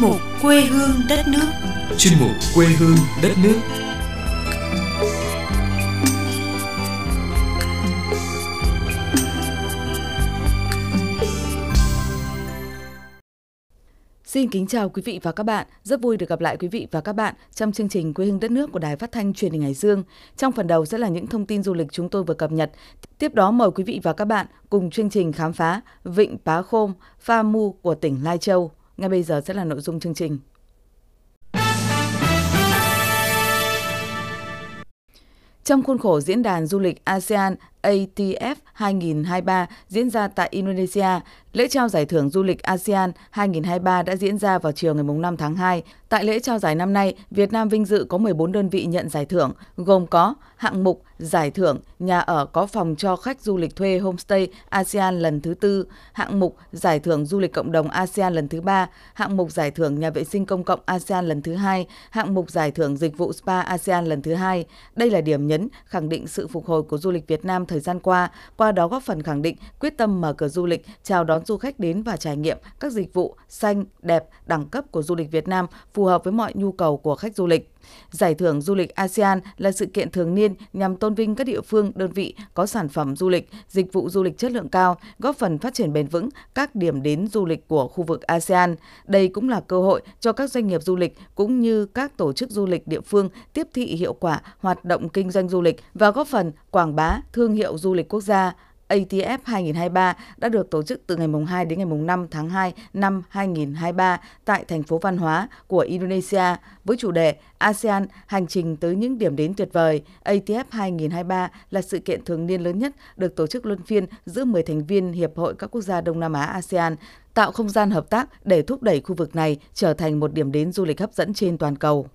mục Quê hương đất nước. chuyên mục Quê hương đất nước. Xin kính chào quý vị và các bạn. Rất vui được gặp lại quý vị và các bạn trong chương trình Quê hương đất nước của Đài Phát thanh Truyền hình Hải Dương. Trong phần đầu sẽ là những thông tin du lịch chúng tôi vừa cập nhật. Tiếp đó mời quý vị và các bạn cùng chương trình khám phá Vịnh Pá Khôm, Pha Mu của tỉnh Lai Châu. Ngay bây giờ sẽ là nội dung chương trình. Trong khuôn khổ diễn đàn du lịch ASEAN ATF 2023 diễn ra tại Indonesia, lễ trao giải thưởng du lịch ASEAN 2023 đã diễn ra vào chiều ngày 5 tháng 2. Tại lễ trao giải năm nay, Việt Nam vinh dự có 14 đơn vị nhận giải thưởng, gồm có hạng mục giải thưởng nhà ở có phòng cho khách du lịch thuê homestay ASEAN lần thứ tư, hạng mục giải thưởng du lịch cộng đồng ASEAN lần thứ ba, hạng mục giải thưởng nhà vệ sinh công cộng ASEAN lần thứ hai, hạng mục giải thưởng dịch vụ spa ASEAN lần thứ hai. Đây là điểm nhấn khẳng định sự phục hồi của du lịch Việt Nam thời gian qua, qua đó góp phần khẳng định quyết tâm mở cửa du lịch, chào đón du khách đến và trải nghiệm các dịch vụ xanh, đẹp, đẳng cấp của du lịch Việt Nam phù hợp với mọi nhu cầu của khách du lịch. Giải thưởng du lịch ASEAN là sự kiện thường niên nhằm tôn vinh các địa phương, đơn vị có sản phẩm du lịch, dịch vụ du lịch chất lượng cao, góp phần phát triển bền vững các điểm đến du lịch của khu vực ASEAN. Đây cũng là cơ hội cho các doanh nghiệp du lịch cũng như các tổ chức du lịch địa phương tiếp thị hiệu quả hoạt động kinh doanh du lịch và góp phần quảng bá thương hiệu du lịch quốc gia. ATF 2023 đã được tổ chức từ ngày 2 đến ngày 5 tháng 2 năm 2023 tại thành phố văn hóa của Indonesia với chủ đề ASEAN hành trình tới những điểm đến tuyệt vời. ATF 2023 là sự kiện thường niên lớn nhất được tổ chức luân phiên giữa 10 thành viên Hiệp hội các quốc gia Đông Nam Á ASEAN, tạo không gian hợp tác để thúc đẩy khu vực này trở thành một điểm đến du lịch hấp dẫn trên toàn cầu.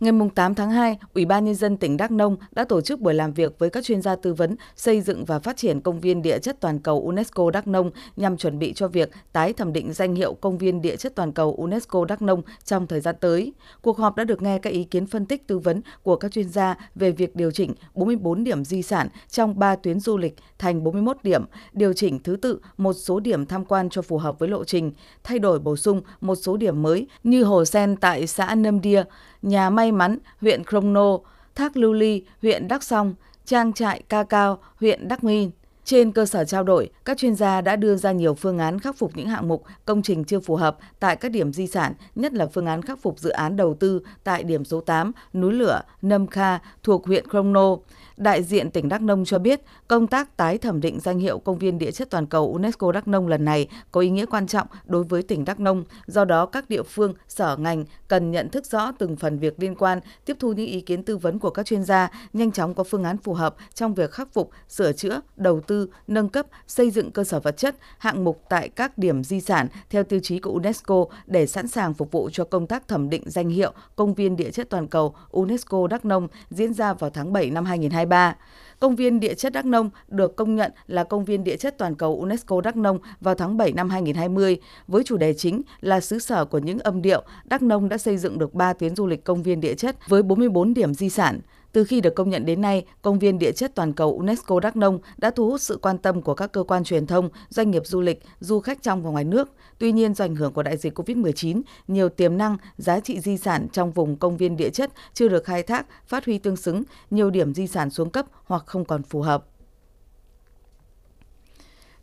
Ngày 8 tháng 2, Ủy ban Nhân dân tỉnh Đắk Nông đã tổ chức buổi làm việc với các chuyên gia tư vấn xây dựng và phát triển công viên địa chất toàn cầu UNESCO Đắk Nông nhằm chuẩn bị cho việc tái thẩm định danh hiệu công viên địa chất toàn cầu UNESCO Đắk Nông trong thời gian tới. Cuộc họp đã được nghe các ý kiến phân tích tư vấn của các chuyên gia về việc điều chỉnh 44 điểm di sản trong 3 tuyến du lịch thành 41 điểm, điều chỉnh thứ tự một số điểm tham quan cho phù hợp với lộ trình, thay đổi bổ sung một số điểm mới như hồ sen tại xã Nâm Đia, nhà may mắn huyện Crono, thác Lưu Ly huyện Đắk Song, trang trại ca cao huyện Đắk Minh. Trên cơ sở trao đổi, các chuyên gia đã đưa ra nhiều phương án khắc phục những hạng mục công trình chưa phù hợp tại các điểm di sản, nhất là phương án khắc phục dự án đầu tư tại điểm số 8 núi lửa Nâm Kha thuộc huyện Crono. Đại diện tỉnh Đắk Nông cho biết, công tác tái thẩm định danh hiệu công viên địa chất toàn cầu UNESCO Đắk Nông lần này có ý nghĩa quan trọng đối với tỉnh Đắk Nông. Do đó, các địa phương, sở ngành cần nhận thức rõ từng phần việc liên quan, tiếp thu những ý kiến tư vấn của các chuyên gia, nhanh chóng có phương án phù hợp trong việc khắc phục, sửa chữa, đầu tư, nâng cấp, xây dựng cơ sở vật chất, hạng mục tại các điểm di sản theo tiêu chí của UNESCO để sẵn sàng phục vụ cho công tác thẩm định danh hiệu công viên địa chất toàn cầu UNESCO Đắk Nông diễn ra vào tháng 7 năm 2023. 2023. Công viên địa chất Đắk Nông được công nhận là công viên địa chất toàn cầu UNESCO Đắk Nông vào tháng 7 năm 2020 với chủ đề chính là xứ sở của những âm điệu. Đắk Nông đã xây dựng được 3 tuyến du lịch công viên địa chất với 44 điểm di sản. Từ khi được công nhận đến nay, công viên địa chất toàn cầu UNESCO Đắk Nông đã thu hút sự quan tâm của các cơ quan truyền thông, doanh nghiệp du lịch, du khách trong và ngoài nước. Tuy nhiên, do ảnh hưởng của đại dịch COVID-19, nhiều tiềm năng, giá trị di sản trong vùng công viên địa chất chưa được khai thác, phát huy tương xứng, nhiều điểm di sản xuống cấp hoặc không còn phù hợp.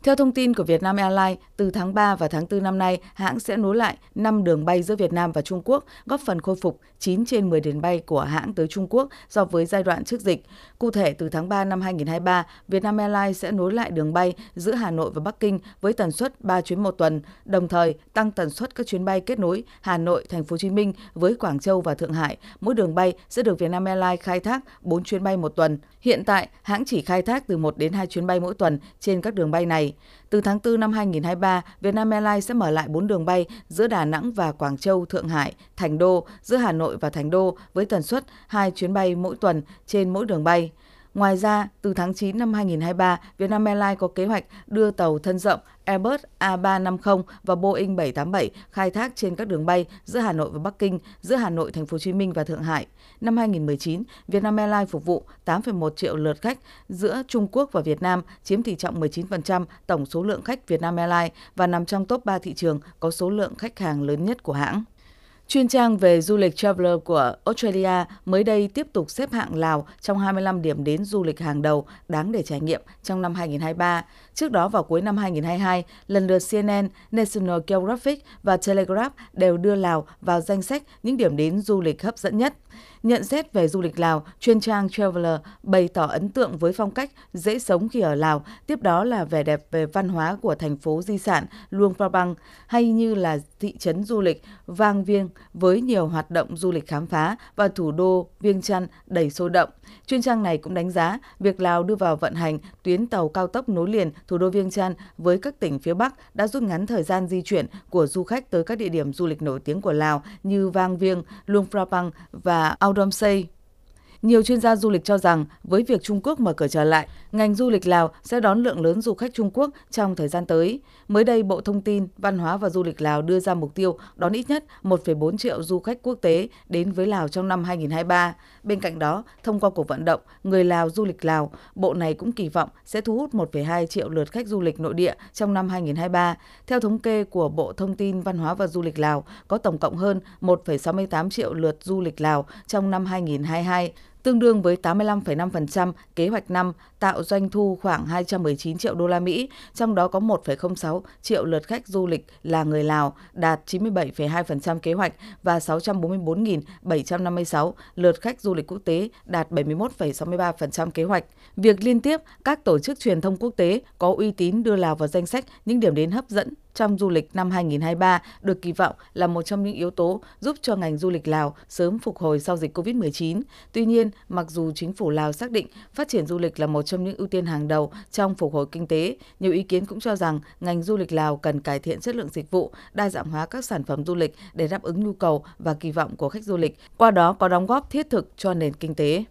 Theo thông tin của Vietnam Airlines, từ tháng 3 và tháng 4 năm nay, hãng sẽ nối lại 5 đường bay giữa Việt Nam và Trung Quốc, góp phần khôi phục 9 trên 10 đường bay của hãng tới Trung Quốc so với giai đoạn trước dịch. Cụ thể, từ tháng 3 năm 2023, Vietnam Airlines sẽ nối lại đường bay giữa Hà Nội và Bắc Kinh với tần suất 3 chuyến một tuần, đồng thời tăng tần suất các chuyến bay kết nối Hà Nội, Thành phố Hồ Chí Minh với Quảng Châu và Thượng Hải. Mỗi đường bay sẽ được Vietnam Airlines khai thác 4 chuyến bay một tuần. Hiện tại, hãng chỉ khai thác từ 1 đến 2 chuyến bay mỗi tuần trên các đường bay này. Từ tháng 4 năm 2023, Vietnam Airlines sẽ mở lại 4 đường bay giữa Đà Nẵng và Quảng Châu, Thượng Hải, Thành Đô, giữa Hà Nội và Thành Đô với tần suất 2 chuyến bay mỗi tuần trên mỗi đường bay. Ngoài ra, từ tháng 9 năm 2023, Vietnam Airlines có kế hoạch đưa tàu thân rộng Airbus A350 và Boeing 787 khai thác trên các đường bay giữa Hà Nội và Bắc Kinh, giữa Hà Nội, Thành phố Hồ Chí Minh và Thượng Hải. Năm 2019, Vietnam Airlines phục vụ 8,1 triệu lượt khách giữa Trung Quốc và Việt Nam, chiếm tỷ trọng 19% tổng số lượng khách Vietnam Airlines và nằm trong top 3 thị trường có số lượng khách hàng lớn nhất của hãng. Chuyên trang về du lịch Traveler của Australia mới đây tiếp tục xếp hạng Lào trong 25 điểm đến du lịch hàng đầu đáng để trải nghiệm trong năm 2023. Trước đó vào cuối năm 2022, lần lượt CNN, National Geographic và Telegraph đều đưa Lào vào danh sách những điểm đến du lịch hấp dẫn nhất. Nhận xét về du lịch Lào, chuyên trang Traveler bày tỏ ấn tượng với phong cách dễ sống khi ở Lào, tiếp đó là vẻ đẹp về văn hóa của thành phố di sản Luang Prabang hay như là thị trấn du lịch Vang Vieng với nhiều hoạt động du lịch khám phá và thủ đô Viêng Chăn đầy sôi động. Chuyên trang này cũng đánh giá việc Lào đưa vào vận hành tuyến tàu cao tốc nối liền thủ đô Viêng Chăn với các tỉnh phía Bắc đã rút ngắn thời gian di chuyển của du khách tới các địa điểm du lịch nổi tiếng của Lào như Vang Vieng, Luang Prabang và Audomsay. Nhiều chuyên gia du lịch cho rằng với việc Trung Quốc mở cửa trở lại, ngành du lịch Lào sẽ đón lượng lớn du khách Trung Quốc trong thời gian tới. Mới đây, Bộ Thông tin, Văn hóa và Du lịch Lào đưa ra mục tiêu đón ít nhất 1,4 triệu du khách quốc tế đến với Lào trong năm 2023. Bên cạnh đó, thông qua cuộc vận động Người Lào du lịch Lào, Bộ này cũng kỳ vọng sẽ thu hút 1,2 triệu lượt khách du lịch nội địa trong năm 2023. Theo thống kê của Bộ Thông tin, Văn hóa và Du lịch Lào, có tổng cộng hơn 1,68 triệu lượt du lịch Lào trong năm 2022 tương đương với 85,5% kế hoạch năm tạo doanh thu khoảng 219 triệu đô la Mỹ, trong đó có 1,06 triệu lượt khách du lịch là người Lào, đạt 97,2% kế hoạch và 644.756 lượt khách du lịch quốc tế, đạt 71,63% kế hoạch. Việc liên tiếp các tổ chức truyền thông quốc tế có uy tín đưa Lào vào danh sách những điểm đến hấp dẫn trong du lịch năm 2023 được kỳ vọng là một trong những yếu tố giúp cho ngành du lịch Lào sớm phục hồi sau dịch COVID-19. Tuy nhiên, mặc dù chính phủ Lào xác định phát triển du lịch là một trong những ưu tiên hàng đầu trong phục hồi kinh tế, nhiều ý kiến cũng cho rằng ngành du lịch Lào cần cải thiện chất lượng dịch vụ, đa dạng hóa các sản phẩm du lịch để đáp ứng nhu cầu và kỳ vọng của khách du lịch, qua đó có đóng góp thiết thực cho nền kinh tế.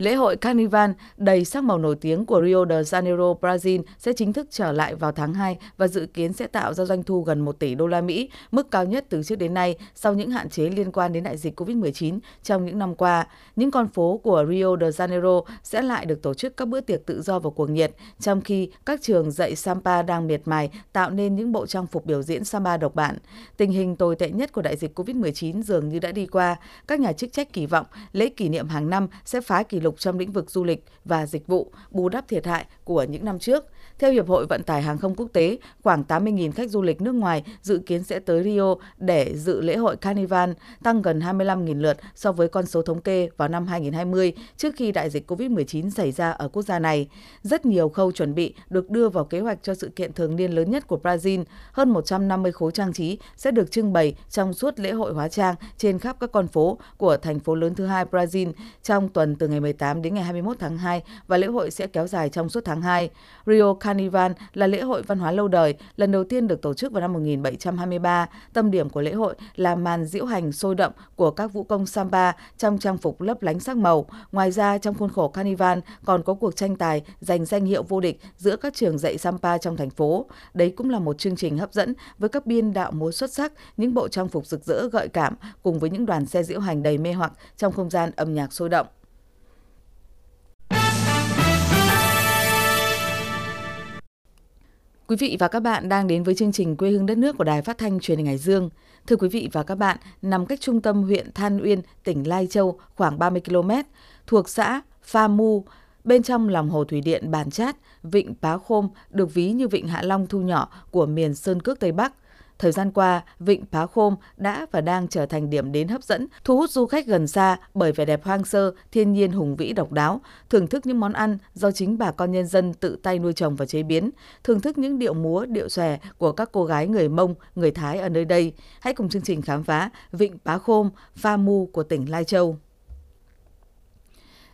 Lễ hội Carnival đầy sắc màu nổi tiếng của Rio de Janeiro, Brazil sẽ chính thức trở lại vào tháng 2 và dự kiến sẽ tạo ra doanh thu gần 1 tỷ đô la Mỹ, mức cao nhất từ trước đến nay sau những hạn chế liên quan đến đại dịch COVID-19 trong những năm qua. Những con phố của Rio de Janeiro sẽ lại được tổ chức các bữa tiệc tự do và cuồng nhiệt, trong khi các trường dạy samba đang miệt mài tạo nên những bộ trang phục biểu diễn samba độc bản. Tình hình tồi tệ nhất của đại dịch COVID-19 dường như đã đi qua. Các nhà chức trách kỳ vọng lễ kỷ niệm hàng năm sẽ phá kỷ lục lục trong lĩnh vực du lịch và dịch vụ, bù đắp thiệt hại của những năm trước. Theo Hiệp hội Vận tải Hàng không Quốc tế, khoảng 80.000 khách du lịch nước ngoài dự kiến sẽ tới Rio để dự lễ hội Carnival, tăng gần 25.000 lượt so với con số thống kê vào năm 2020 trước khi đại dịch COVID-19 xảy ra ở quốc gia này. Rất nhiều khâu chuẩn bị được đưa vào kế hoạch cho sự kiện thường niên lớn nhất của Brazil. Hơn 150 khối trang trí sẽ được trưng bày trong suốt lễ hội hóa trang trên khắp các con phố của thành phố lớn thứ hai Brazil trong tuần từ ngày 18 đến ngày 21 tháng 2 và lễ hội sẽ kéo dài trong suốt tháng 2. Rio Carnival là lễ hội văn hóa lâu đời, lần đầu tiên được tổ chức vào năm 1723. Tâm điểm của lễ hội là màn diễu hành sôi động của các vũ công samba trong trang phục lấp lánh sắc màu. Ngoài ra, trong khuôn khổ Carnival còn có cuộc tranh tài giành danh hiệu vô địch giữa các trường dạy samba trong thành phố. Đấy cũng là một chương trình hấp dẫn với các biên đạo múa xuất sắc, những bộ trang phục rực rỡ gợi cảm cùng với những đoàn xe diễu hành đầy mê hoặc trong không gian âm nhạc sôi động. Quý vị và các bạn đang đến với chương trình Quê hương đất nước của Đài Phát thanh Truyền hình Hải Dương. Thưa quý vị và các bạn, nằm cách trung tâm huyện Than Uyên, tỉnh Lai Châu khoảng 30 km, thuộc xã Pha Mu, bên trong lòng hồ thủy điện Bản Chát, vịnh Pá Khôm được ví như vịnh Hạ Long thu nhỏ của miền Sơn Cước Tây Bắc – Thời gian qua, Vịnh Pá Khôm đã và đang trở thành điểm đến hấp dẫn, thu hút du khách gần xa bởi vẻ đẹp hoang sơ, thiên nhiên hùng vĩ độc đáo, thưởng thức những món ăn do chính bà con nhân dân tự tay nuôi trồng và chế biến, thưởng thức những điệu múa, điệu xòe của các cô gái người Mông, người Thái ở nơi đây. Hãy cùng chương trình khám phá Vịnh Pá Khôm, Pha Mu của tỉnh Lai Châu.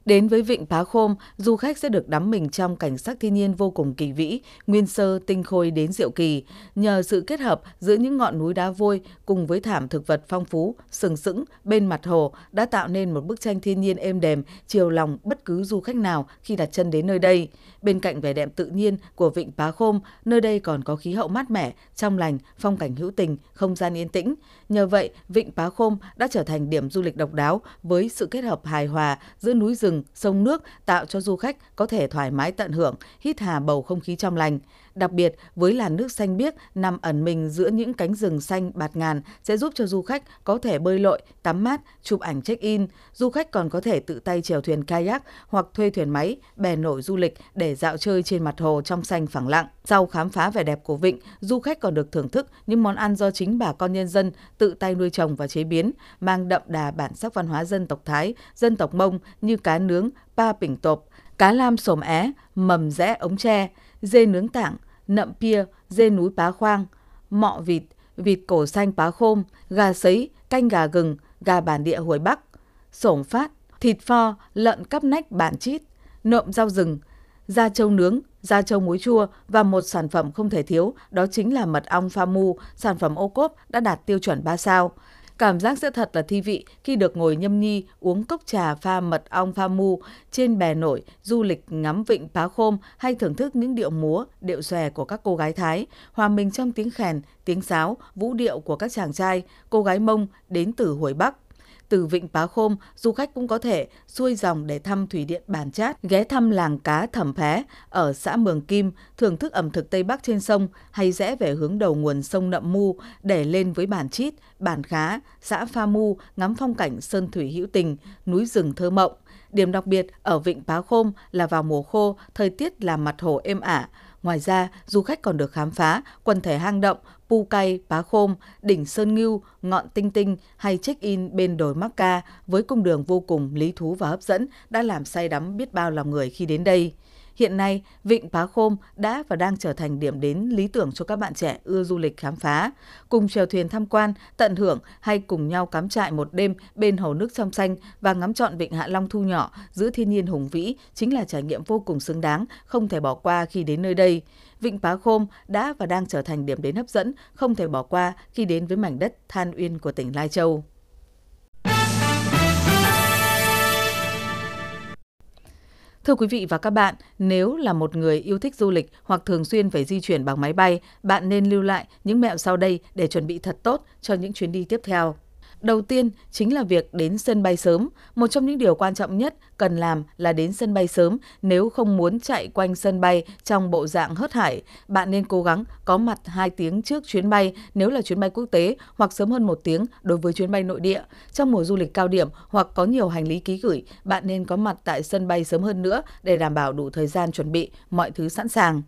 Đến với Vịnh Pá Khôm, du khách sẽ được đắm mình trong cảnh sắc thiên nhiên vô cùng kỳ vĩ, nguyên sơ, tinh khôi đến diệu kỳ. Nhờ sự kết hợp giữa những ngọn núi đá vôi cùng với thảm thực vật phong phú, sừng sững bên mặt hồ đã tạo nên một bức tranh thiên nhiên êm đềm, chiều lòng bất cứ du khách nào khi đặt chân đến nơi đây. Bên cạnh vẻ đẹp tự nhiên của Vịnh Pá Khôm, nơi đây còn có khí hậu mát mẻ, trong lành, phong cảnh hữu tình, không gian yên tĩnh. Nhờ vậy, Vịnh Pá Khôm đã trở thành điểm du lịch độc đáo với sự kết hợp hài hòa giữa núi rừng, sông nước tạo cho du khách có thể thoải mái tận hưởng, hít hà bầu không khí trong lành. Đặc biệt, với làn nước xanh biếc nằm ẩn mình giữa những cánh rừng xanh bạt ngàn sẽ giúp cho du khách có thể bơi lội, tắm mát, chụp ảnh check-in. Du khách còn có thể tự tay chèo thuyền kayak hoặc thuê thuyền máy, bè nổi du lịch để dạo chơi trên mặt hồ trong xanh phẳng lặng. Sau khám phá vẻ đẹp của vịnh, du khách còn được thưởng thức những món ăn do chính bà con nhân dân tự tay nuôi trồng và chế biến, mang đậm đà bản sắc văn hóa dân tộc Thái, dân tộc Mông như cá nướng, pa pỉnh tộp, cá lam sồm é, mầm rẽ ống tre, dê nướng tảng, nậm pia, dê núi pá khoang, mọ vịt, vịt cổ xanh pá khôm, gà sấy, canh gà gừng, gà bản địa Huế Bắc, sổng phát, thịt pho, lợn cắp nách bản chít, nộm rau rừng, da trâu nướng, da trâu muối chua và một sản phẩm không thể thiếu đó chính là mật ong pha mu, sản phẩm ô cốp đã đạt tiêu chuẩn 3 sao. Cảm giác sẽ thật là thi vị khi được ngồi nhâm nhi uống cốc trà pha mật ong pha mu trên bè nổi, du lịch ngắm vịnh Pá Khôm hay thưởng thức những điệu múa, điệu xòe của các cô gái Thái, hòa mình trong tiếng khèn, tiếng sáo, vũ điệu của các chàng trai, cô gái Mông đến từ hồi Bắc từ Vịnh Pá Khôm, du khách cũng có thể xuôi dòng để thăm thủy điện Bản Chát, ghé thăm làng cá Thẩm Phé ở xã Mường Kim, thưởng thức ẩm thực Tây Bắc trên sông hay rẽ về hướng đầu nguồn sông Nậm Mu để lên với Bản Chít, Bản Khá, xã Pha Mu ngắm phong cảnh sơn thủy hữu tình, núi rừng thơ mộng. Điểm đặc biệt ở Vịnh Pá Khôm là vào mùa khô, thời tiết là mặt hồ êm ả. Ngoài ra, du khách còn được khám phá quần thể hang động, pu cay, pá khôm, đỉnh Sơn Ngưu, ngọn Tinh Tinh hay check-in bên đồi macca với cung đường vô cùng lý thú và hấp dẫn đã làm say đắm biết bao lòng người khi đến đây. Hiện nay, Vịnh Pá Khôm đã và đang trở thành điểm đến lý tưởng cho các bạn trẻ ưa du lịch khám phá. Cùng chèo thuyền tham quan, tận hưởng hay cùng nhau cắm trại một đêm bên hồ nước trong xanh và ngắm trọn Vịnh Hạ Long thu nhỏ giữa thiên nhiên hùng vĩ chính là trải nghiệm vô cùng xứng đáng, không thể bỏ qua khi đến nơi đây. Vịnh Pá Khôm đã và đang trở thành điểm đến hấp dẫn, không thể bỏ qua khi đến với mảnh đất than uyên của tỉnh Lai Châu. Thưa quý vị và các bạn, nếu là một người yêu thích du lịch hoặc thường xuyên phải di chuyển bằng máy bay, bạn nên lưu lại những mẹo sau đây để chuẩn bị thật tốt cho những chuyến đi tiếp theo. Đầu tiên chính là việc đến sân bay sớm. Một trong những điều quan trọng nhất cần làm là đến sân bay sớm nếu không muốn chạy quanh sân bay trong bộ dạng hớt hải. Bạn nên cố gắng có mặt 2 tiếng trước chuyến bay nếu là chuyến bay quốc tế hoặc sớm hơn một tiếng đối với chuyến bay nội địa. Trong mùa du lịch cao điểm hoặc có nhiều hành lý ký gửi, bạn nên có mặt tại sân bay sớm hơn nữa để đảm bảo đủ thời gian chuẩn bị, mọi thứ sẵn sàng.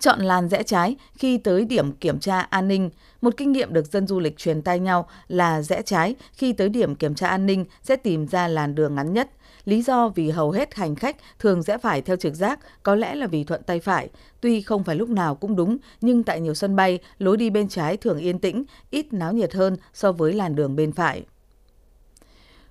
Chọn làn rẽ trái khi tới điểm kiểm tra an ninh. Một kinh nghiệm được dân du lịch truyền tay nhau là rẽ trái khi tới điểm kiểm tra an ninh sẽ tìm ra làn đường ngắn nhất. Lý do vì hầu hết hành khách thường rẽ phải theo trực giác, có lẽ là vì thuận tay phải. Tuy không phải lúc nào cũng đúng, nhưng tại nhiều sân bay, lối đi bên trái thường yên tĩnh, ít náo nhiệt hơn so với làn đường bên phải.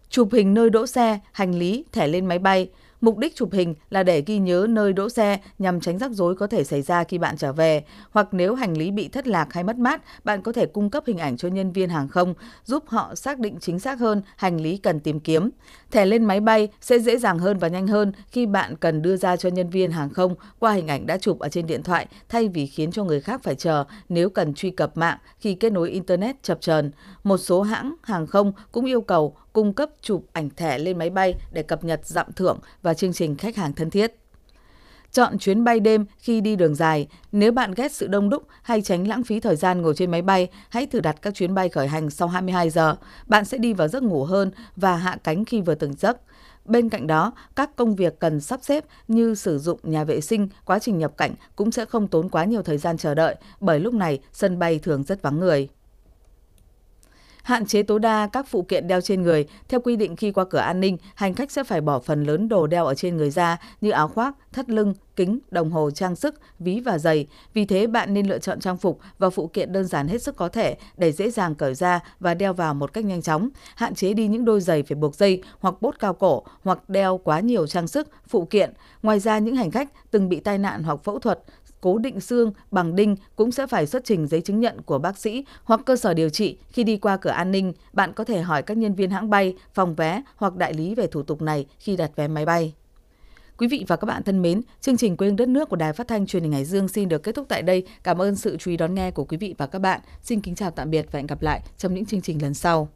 Chụp hình nơi đỗ xe, hành lý, thẻ lên máy bay. Mục đích chụp hình là để ghi nhớ nơi đỗ xe nhằm tránh rắc rối có thể xảy ra khi bạn trở về. Hoặc nếu hành lý bị thất lạc hay mất mát, bạn có thể cung cấp hình ảnh cho nhân viên hàng không, giúp họ xác định chính xác hơn hành lý cần tìm kiếm. Thẻ lên máy bay sẽ dễ dàng hơn và nhanh hơn khi bạn cần đưa ra cho nhân viên hàng không qua hình ảnh đã chụp ở trên điện thoại thay vì khiến cho người khác phải chờ nếu cần truy cập mạng khi kết nối Internet chập chờn. Một số hãng hàng không cũng yêu cầu cung cấp chụp ảnh thẻ lên máy bay để cập nhật dặm thưởng và chương trình khách hàng thân thiết. Chọn chuyến bay đêm khi đi đường dài. Nếu bạn ghét sự đông đúc hay tránh lãng phí thời gian ngồi trên máy bay, hãy thử đặt các chuyến bay khởi hành sau 22 giờ. Bạn sẽ đi vào giấc ngủ hơn và hạ cánh khi vừa từng giấc. Bên cạnh đó, các công việc cần sắp xếp như sử dụng nhà vệ sinh, quá trình nhập cảnh cũng sẽ không tốn quá nhiều thời gian chờ đợi, bởi lúc này sân bay thường rất vắng người. Hạn chế tối đa các phụ kiện đeo trên người. Theo quy định khi qua cửa an ninh, hành khách sẽ phải bỏ phần lớn đồ đeo ở trên người ra như áo khoác, thắt lưng, kính, đồng hồ trang sức, ví và giày. Vì thế bạn nên lựa chọn trang phục và phụ kiện đơn giản hết sức có thể để dễ dàng cởi ra và đeo vào một cách nhanh chóng. Hạn chế đi những đôi giày phải buộc dây hoặc bốt cao cổ hoặc đeo quá nhiều trang sức, phụ kiện. Ngoài ra những hành khách từng bị tai nạn hoặc phẫu thuật cố định xương bằng đinh cũng sẽ phải xuất trình giấy chứng nhận của bác sĩ hoặc cơ sở điều trị khi đi qua cửa an ninh. Bạn có thể hỏi các nhân viên hãng bay, phòng vé hoặc đại lý về thủ tục này khi đặt vé máy bay. Quý vị và các bạn thân mến, chương trình Quê hương đất nước của Đài Phát thanh Truyền hình Hải Dương xin được kết thúc tại đây. Cảm ơn sự chú ý đón nghe của quý vị và các bạn. Xin kính chào tạm biệt và hẹn gặp lại trong những chương trình lần sau.